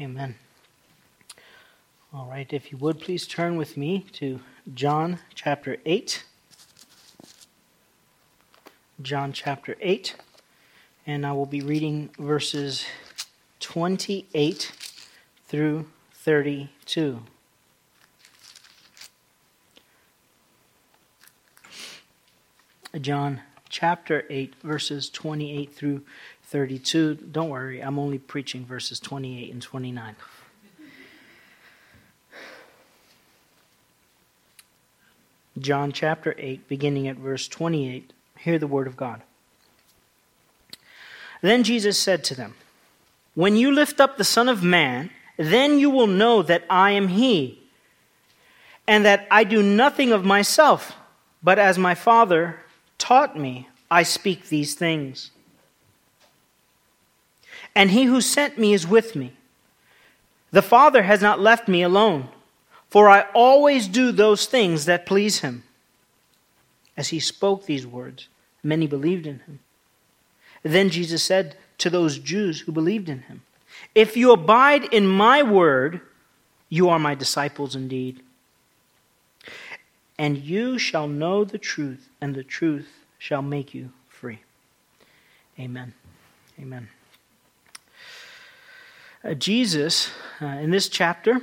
Amen. All right, if you would please turn with me to John chapter 8. John chapter 8, and I will be reading verses 28 through 32. John chapter 8, verses 28 through 32. Don't worry, I'm only preaching verses 28 and 29. John chapter 8, beginning at verse 28. Hear the word of God. Then Jesus said to them, When you lift up the Son of Man, then you will know that I am He, and that I do nothing of myself, but as my Father taught me, I speak these things. And he who sent me is with me. The Father has not left me alone, for I always do those things that please him. As he spoke these words, many believed in him. Then Jesus said to those Jews who believed in him, If you abide in my word, you are my disciples indeed. And you shall know the truth, and the truth shall make you free. Amen. Amen. Uh, Jesus, uh, in this chapter,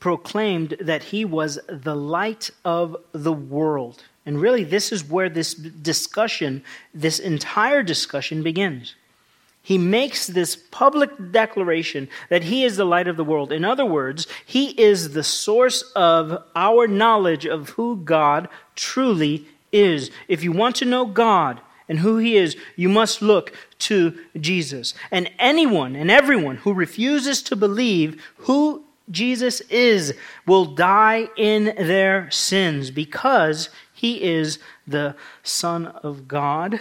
proclaimed that he was the light of the world. And really, this is where this discussion, this entire discussion begins. He makes this public declaration that he is the light of the world. In other words, he is the source of our knowledge of who God truly is. If you want to know God, and who he is, you must look to Jesus. And anyone and everyone who refuses to believe who Jesus is will die in their sins because he is the Son of God,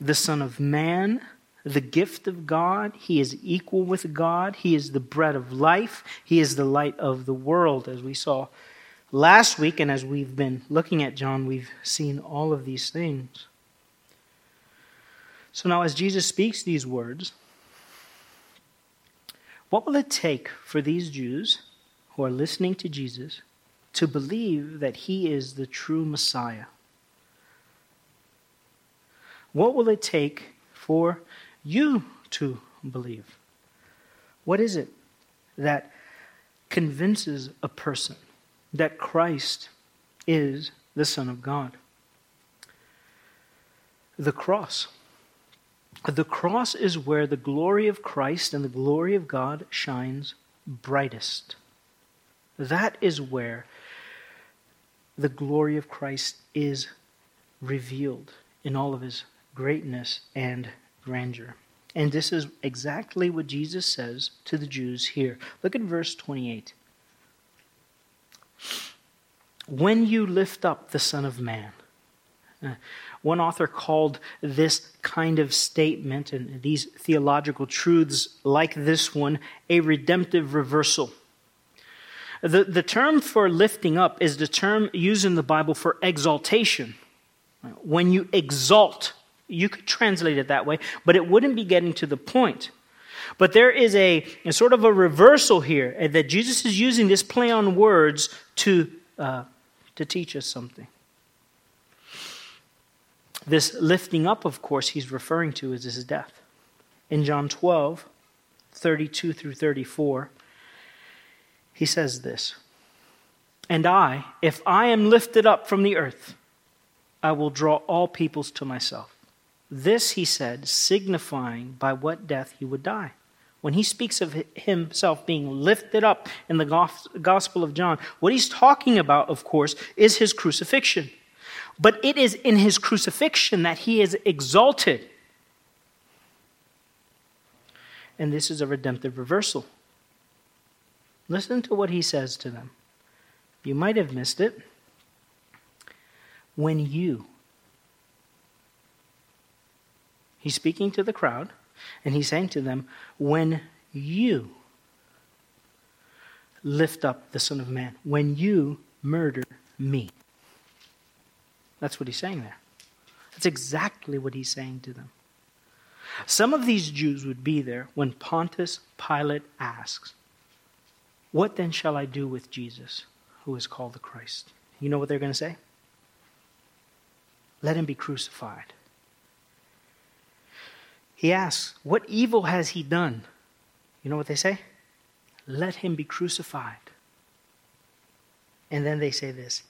the Son of Man, the gift of God. He is equal with God. He is the bread of life. He is the light of the world, as we saw last week. And as we've been looking at John, we've seen all of these things. So now, as Jesus speaks these words, what will it take for these Jews who are listening to Jesus to believe that he is the true Messiah? What will it take for you to believe? What is it that convinces a person that Christ is the Son of God? The cross. The cross is where the glory of Christ and the glory of God shines brightest. That is where the glory of Christ is revealed in all of his greatness and grandeur. And this is exactly what Jesus says to the Jews here. Look at verse 28. When you lift up the Son of Man, one author called this kind of statement and these theological truths like this one a redemptive reversal. The, the term for lifting up is the term used in the Bible for exaltation. When you exalt, you could translate it that way, but it wouldn't be getting to the point. But there is a, a sort of a reversal here that Jesus is using this play on words to, uh, to teach us something. This lifting up, of course, he's referring to is his death. In John 12, 32 through 34, he says this And I, if I am lifted up from the earth, I will draw all peoples to myself. This he said, signifying by what death he would die. When he speaks of himself being lifted up in the Gospel of John, what he's talking about, of course, is his crucifixion. But it is in his crucifixion that he is exalted. And this is a redemptive reversal. Listen to what he says to them. You might have missed it. When you, he's speaking to the crowd, and he's saying to them, When you lift up the Son of Man, when you murder me. That's what he's saying there. That's exactly what he's saying to them. Some of these Jews would be there when Pontius Pilate asks, What then shall I do with Jesus, who is called the Christ? You know what they're going to say? Let him be crucified. He asks, What evil has he done? You know what they say? Let him be crucified. And then they say this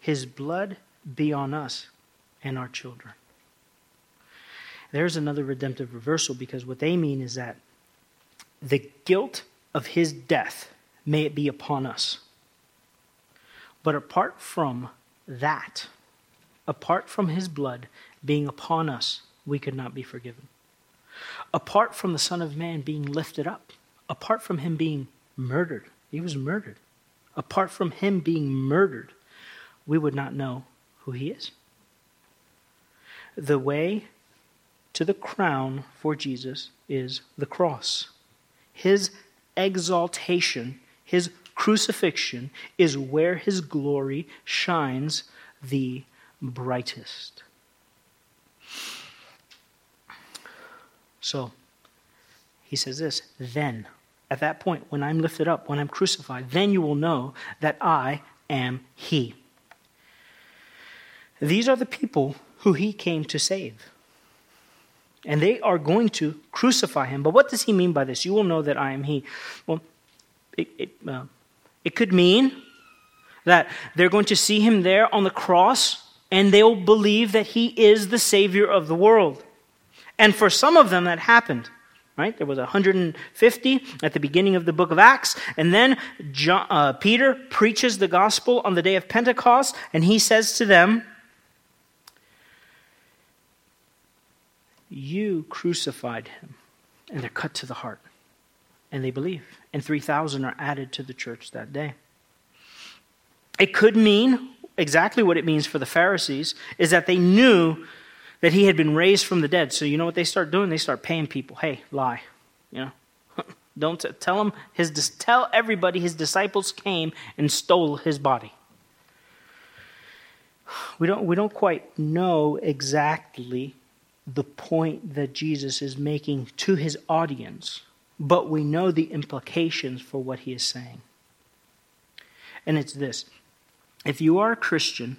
His blood be on us and our children. There's another redemptive reversal because what they mean is that the guilt of his death may it be upon us. But apart from that, apart from his blood being upon us, we could not be forgiven. Apart from the Son of Man being lifted up, apart from him being murdered, he was murdered. Apart from him being murdered, we would not know who he is. The way to the crown for Jesus is the cross. His exaltation, his crucifixion, is where his glory shines the brightest. So, he says this then, at that point, when I'm lifted up, when I'm crucified, then you will know that I am he. These are the people who he came to save. And they are going to crucify him. But what does he mean by this? You will know that I am he. Well, it, it, uh, it could mean that they're going to see him there on the cross and they'll believe that he is the Savior of the world. And for some of them, that happened. Right? There was 150 at the beginning of the book of Acts, and then John, uh, Peter preaches the gospel on the day of Pentecost, and he says to them, You crucified him. And they're cut to the heart. And they believe. And 3,000 are added to the church that day. It could mean exactly what it means for the Pharisees is that they knew that he had been raised from the dead. So you know what they start doing? They start paying people. Hey, lie. You know, don't tell him his tell everybody his disciples came and stole his body. We don't we don't quite know exactly the point that Jesus is making to his audience, but we know the implications for what he is saying. And it's this if you are a Christian,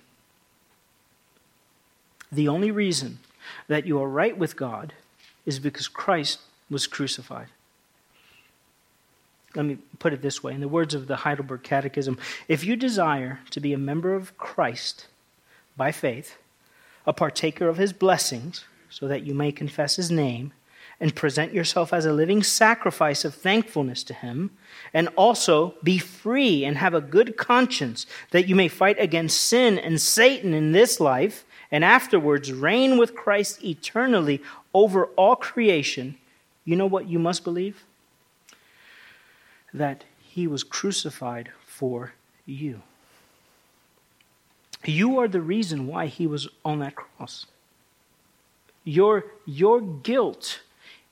the only reason that you are right with God is because Christ was crucified. Let me put it this way in the words of the Heidelberg Catechism if you desire to be a member of Christ by faith, a partaker of his blessings, so that you may confess his name and present yourself as a living sacrifice of thankfulness to him, and also be free and have a good conscience, that you may fight against sin and Satan in this life, and afterwards reign with Christ eternally over all creation. You know what you must believe? That he was crucified for you. You are the reason why he was on that cross. Your, your guilt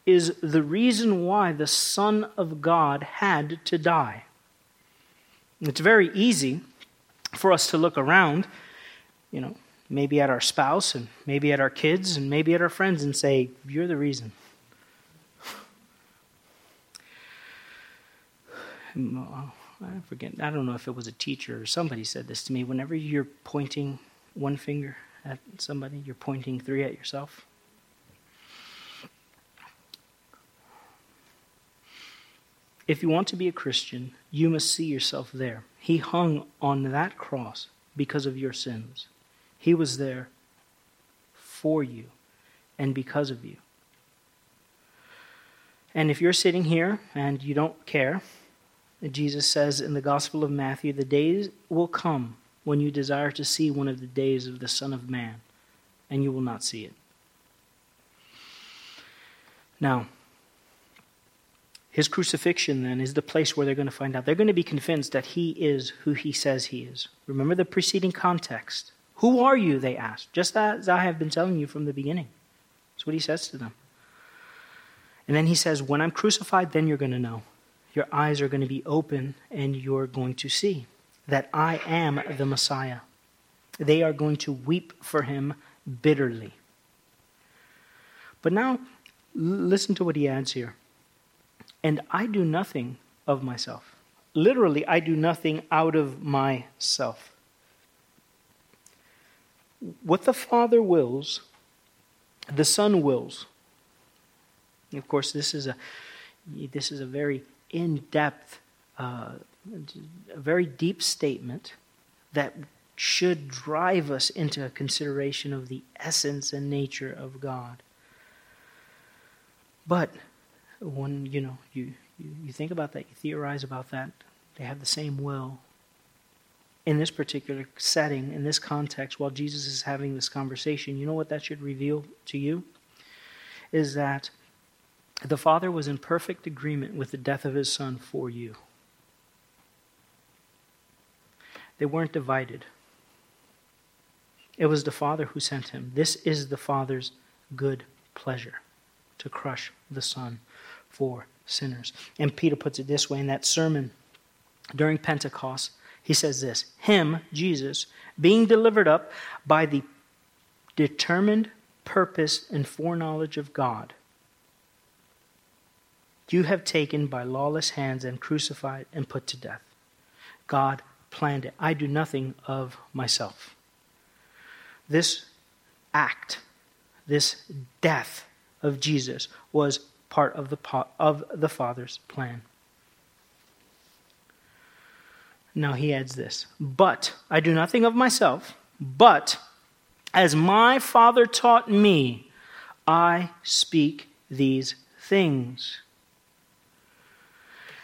is the reason why the Son of God had to die. It's very easy for us to look around, you know, maybe at our spouse and maybe at our kids and maybe at our friends and say, You're the reason. I forget, I don't know if it was a teacher or somebody said this to me. Whenever you're pointing one finger at somebody, you're pointing three at yourself. If you want to be a Christian, you must see yourself there. He hung on that cross because of your sins. He was there for you and because of you. And if you're sitting here and you don't care, Jesus says in the Gospel of Matthew, the days will come when you desire to see one of the days of the Son of Man, and you will not see it. Now, his crucifixion, then, is the place where they're going to find out. They're going to be convinced that he is who he says he is. Remember the preceding context. Who are you? They ask, just as I have been telling you from the beginning. That's what he says to them. And then he says, When I'm crucified, then you're going to know. Your eyes are going to be open and you're going to see that I am the Messiah. They are going to weep for him bitterly. But now, listen to what he adds here. And I do nothing of myself. literally, I do nothing out of myself. What the Father wills, the Son wills. Of course, this is a this is a very in-depth, uh, a very deep statement that should drive us into a consideration of the essence and nature of God. But when you know you, you, you think about that, you theorize about that, they have the same will. In this particular setting, in this context, while Jesus is having this conversation, you know what that should reveal to you? Is that the Father was in perfect agreement with the death of his Son for you. They weren't divided. It was the Father who sent him. This is the Father's good pleasure to crush the Son for sinners. And Peter puts it this way in that sermon during Pentecost. He says this Him, Jesus, being delivered up by the determined purpose and foreknowledge of God, you have taken by lawless hands and crucified and put to death. God planned it. I do nothing of myself. This act, this death of Jesus, was part of the, of the Father's plan. Now he adds this But I do nothing of myself, but as my Father taught me, I speak these things.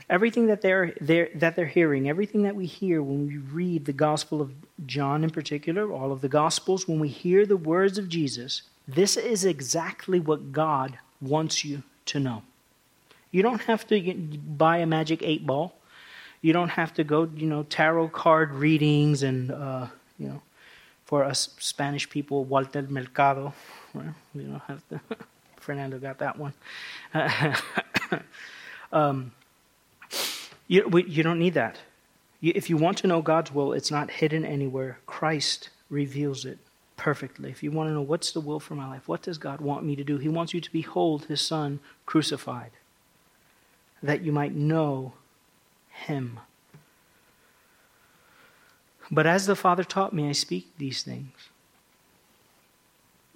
Everything that they're, they're, that they're hearing, everything that we hear when we read the Gospel of John in particular, all of the Gospels, when we hear the words of Jesus, this is exactly what God wants you to know. You don't have to buy a magic eight ball. You don't have to go, you know, tarot card readings and, uh, you know, for us Spanish people, Walter Mercado. You don't have to. Fernando got that one. um, you, we, you don't need that. If you want to know God's will, it's not hidden anywhere. Christ reveals it perfectly. If you want to know what's the will for my life, what does God want me to do? He wants you to behold his Son crucified, that you might know him. But as the Father taught me, I speak these things.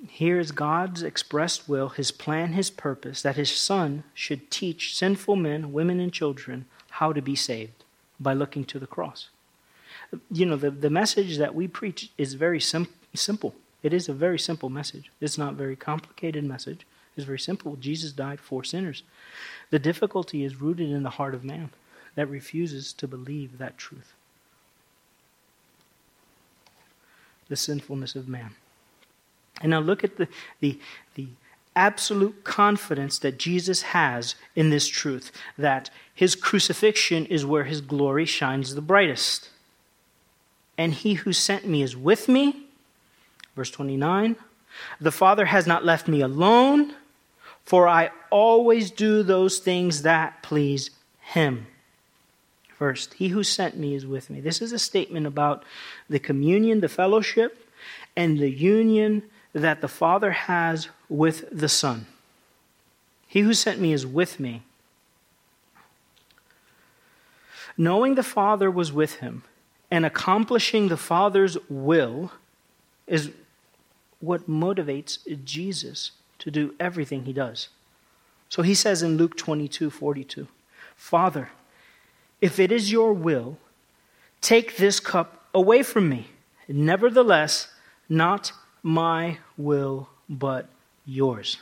Here is God's expressed will, his plan, his purpose, that his Son should teach sinful men, women, and children how to be saved by looking to the cross. You know, the, the message that we preach is very sim- simple. It is a very simple message. It's not a very complicated message. It's very simple. Jesus died for sinners. The difficulty is rooted in the heart of man that refuses to believe that truth. The sinfulness of man. And now look at the, the, the absolute confidence that Jesus has in this truth that his crucifixion is where his glory shines the brightest. And he who sent me is with me. Verse 29 The Father has not left me alone, for I always do those things that please him. First, he who sent me is with me. This is a statement about the communion, the fellowship, and the union that the Father has with the Son. He who sent me is with me. Knowing the Father was with him and accomplishing the Father's will is what motivates Jesus to do everything he does. So he says in Luke 22 42, Father, if it is your will, take this cup away from me. Nevertheless, not my will, but yours.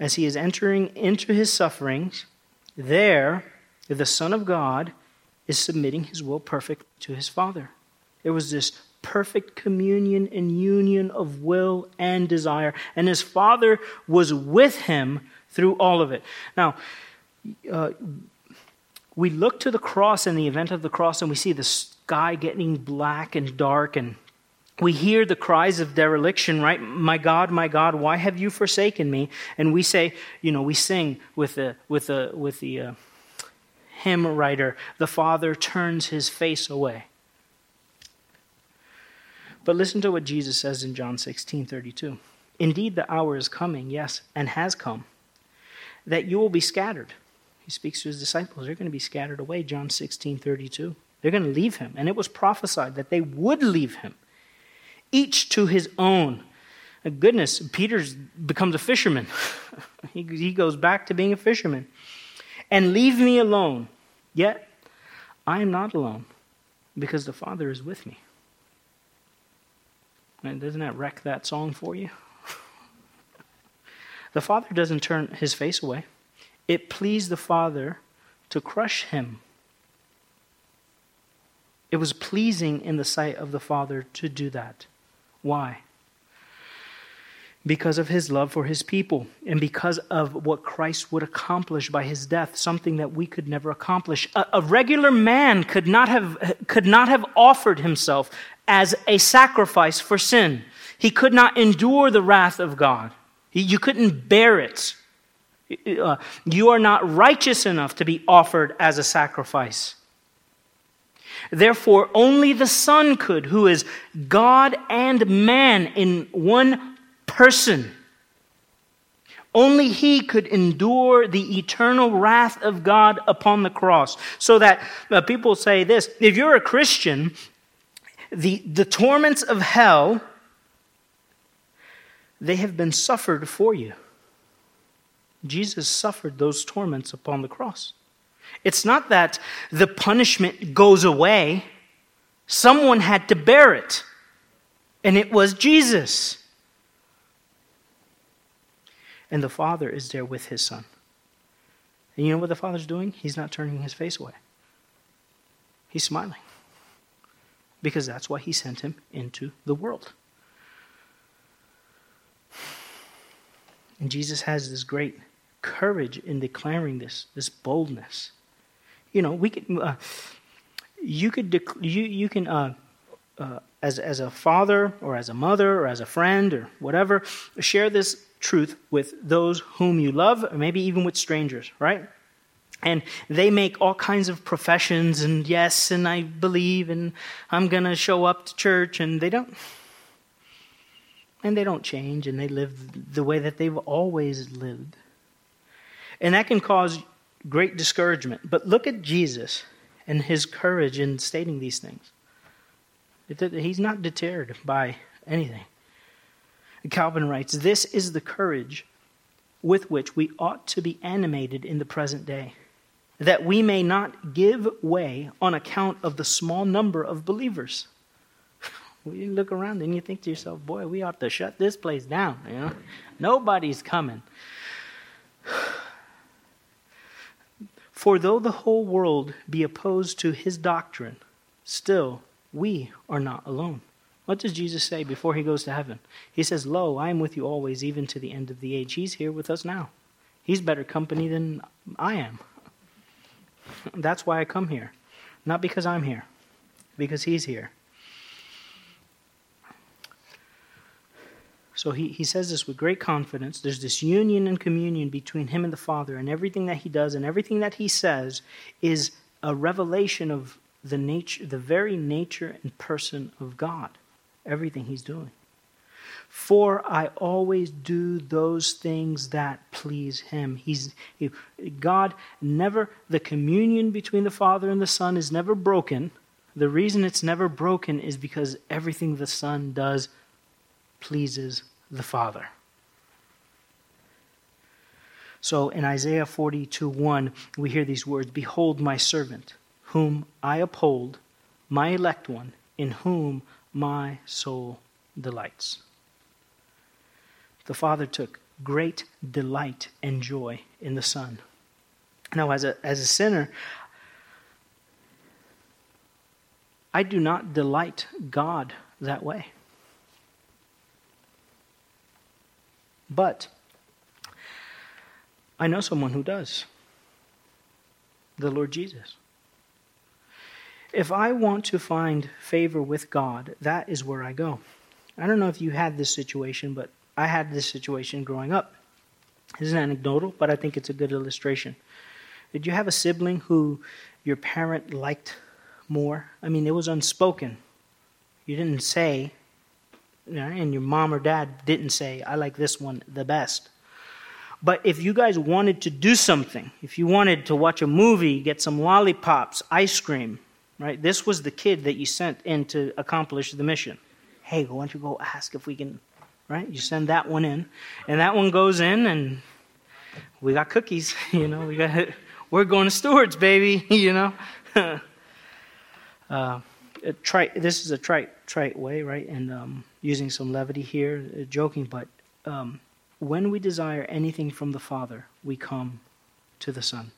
As he is entering into his sufferings, there the Son of God is submitting his will perfect to his Father. There was this perfect communion and union of will and desire, and his Father was with him through all of it. Now, uh, we look to the cross and the event of the cross, and we see the sky getting black and dark, and we hear the cries of dereliction, right? My God, my God, why have you forsaken me? And we say, you know, we sing with the with the with the uh, hymn writer, the Father turns his face away. But listen to what Jesus says in John 16 32. Indeed, the hour is coming, yes, and has come, that you will be scattered He speaks to his disciples. They're going to be scattered away, John 16 32. They're going to leave him. And it was prophesied that they would leave him, each to his own. Uh, goodness, Peter becomes a fisherman. he, he goes back to being a fisherman. And leave me alone. Yet I am not alone because the Father is with me. And doesn't that wreck that song for you? the Father doesn't turn his face away. It pleased the Father to crush him. It was pleasing in the sight of the Father to do that. Why? Because of his love for his people and because of what Christ would accomplish by his death, something that we could never accomplish. A, a regular man could not, have, could not have offered himself as a sacrifice for sin. He could not endure the wrath of God. He, you couldn't bear it. Uh, you are not righteous enough to be offered as a sacrifice. Therefore, only the Son could, who is God and man in one person. Only he could endure the eternal wrath of God upon the cross. So that uh, people say this if you're a Christian, the, the torments of hell, they have been suffered for you. Jesus suffered those torments upon the cross. It's not that the punishment goes away, someone had to bear it, and it was Jesus. And the Father is there with his Son. And you know what the Father's doing? He's not turning his face away, he's smiling. Because that's why he sent him into the world. And Jesus has this great courage in declaring this, this boldness. You know, we could, uh, you could, dec- you, you can, uh, uh, as, as a father or as a mother or as a friend or whatever, share this truth with those whom you love, or maybe even with strangers, right? And they make all kinds of professions, and yes, and I believe, and I'm going to show up to church, and they don't and they don't change and they live the way that they've always lived. And that can cause great discouragement. But look at Jesus and his courage in stating these things. He's not deterred by anything. Calvin writes This is the courage with which we ought to be animated in the present day, that we may not give way on account of the small number of believers. You look around and you think to yourself, boy, we ought to shut this place down. You know, nobody's coming. For though the whole world be opposed to his doctrine, still we are not alone. What does Jesus say before he goes to heaven? He says, Lo, I am with you always, even to the end of the age. He's here with us now. He's better company than I am. That's why I come here. Not because I'm here, because he's here. So he, he says this with great confidence. There's this union and communion between him and the Father, and everything that he does and everything that he says is a revelation of the nature, the very nature and person of God. Everything he's doing. For I always do those things that please him. He's he, God never the communion between the Father and the Son is never broken. The reason it's never broken is because everything the Son does pleases the Father. So in Isaiah 42 1, we hear these words Behold, my servant, whom I uphold, my elect one, in whom my soul delights. The Father took great delight and joy in the Son. Now, as a, as a sinner, I do not delight God that way. But I know someone who does the Lord Jesus. If I want to find favor with God, that is where I go. I don't know if you had this situation, but I had this situation growing up. This is anecdotal, but I think it's a good illustration. Did you have a sibling who your parent liked more? I mean, it was unspoken. You didn't say, and your mom or dad didn't say, I like this one the best. But if you guys wanted to do something, if you wanted to watch a movie, get some lollipops, ice cream, right? This was the kid that you sent in to accomplish the mission. Hey, why don't you go ask if we can, right? You send that one in, and that one goes in, and we got cookies, you know, we got, we're going to Stewart's, baby, you know. uh, trite, this is a trite, trite way, right? And um, using some levity here, uh, joking, but um, when we desire anything from the Father, we come to the Son.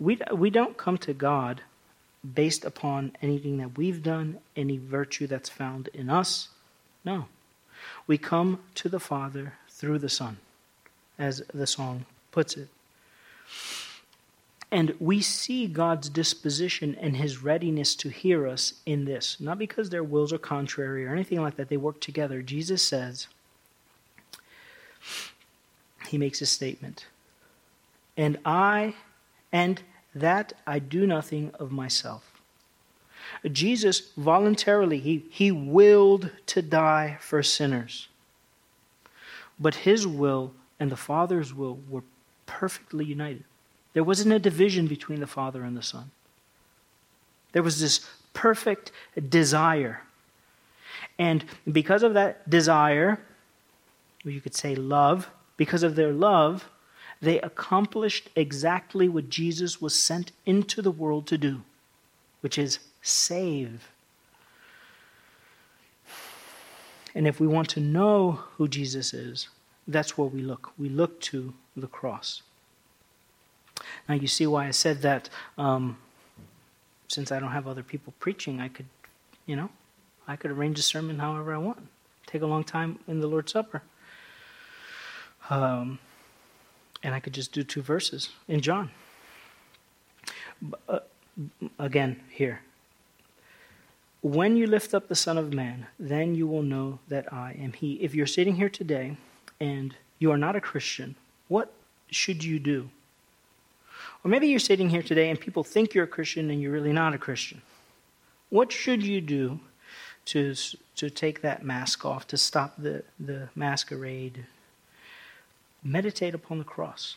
We, we don't come to God based upon anything that we've done, any virtue that's found in us. No. We come to the Father through the Son, as the song puts it. And we see God's disposition and his readiness to hear us in this. Not because their wills are contrary or anything like that, they work together. Jesus says, he makes a statement. And I, and that I do nothing of myself. Jesus voluntarily, he, he willed to die for sinners. But his will and the Father's will were perfectly united. There wasn't a division between the Father and the Son. There was this perfect desire. And because of that desire, or you could say love, because of their love, they accomplished exactly what Jesus was sent into the world to do, which is save. And if we want to know who Jesus is, that's where we look. We look to the cross. Now, you see why I said that um, since I don't have other people preaching, I could, you know, I could arrange a sermon however I want. Take a long time in the Lord's Supper. Um, and I could just do two verses in John. Uh, again, here. When you lift up the Son of Man, then you will know that I am He. If you're sitting here today and you are not a Christian, what should you do? Or maybe you're sitting here today and people think you're a Christian and you're really not a Christian. What should you do to, to take that mask off, to stop the, the masquerade, Meditate upon the cross.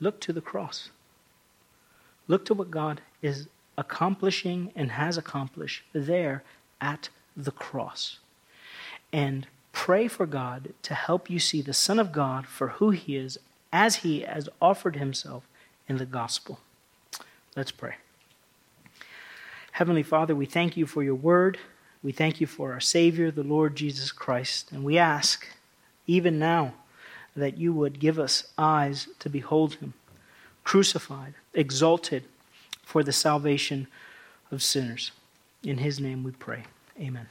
Look to the cross. Look to what God is accomplishing and has accomplished there at the cross. And pray for God to help you see the Son of God for who he is as he has offered himself in the gospel. Let's pray. Heavenly Father, we thank you for your word. We thank you for our Savior, the Lord Jesus Christ. And we ask even now, that you would give us eyes to behold him, crucified, exalted for the salvation of sinners. In his name we pray. Amen.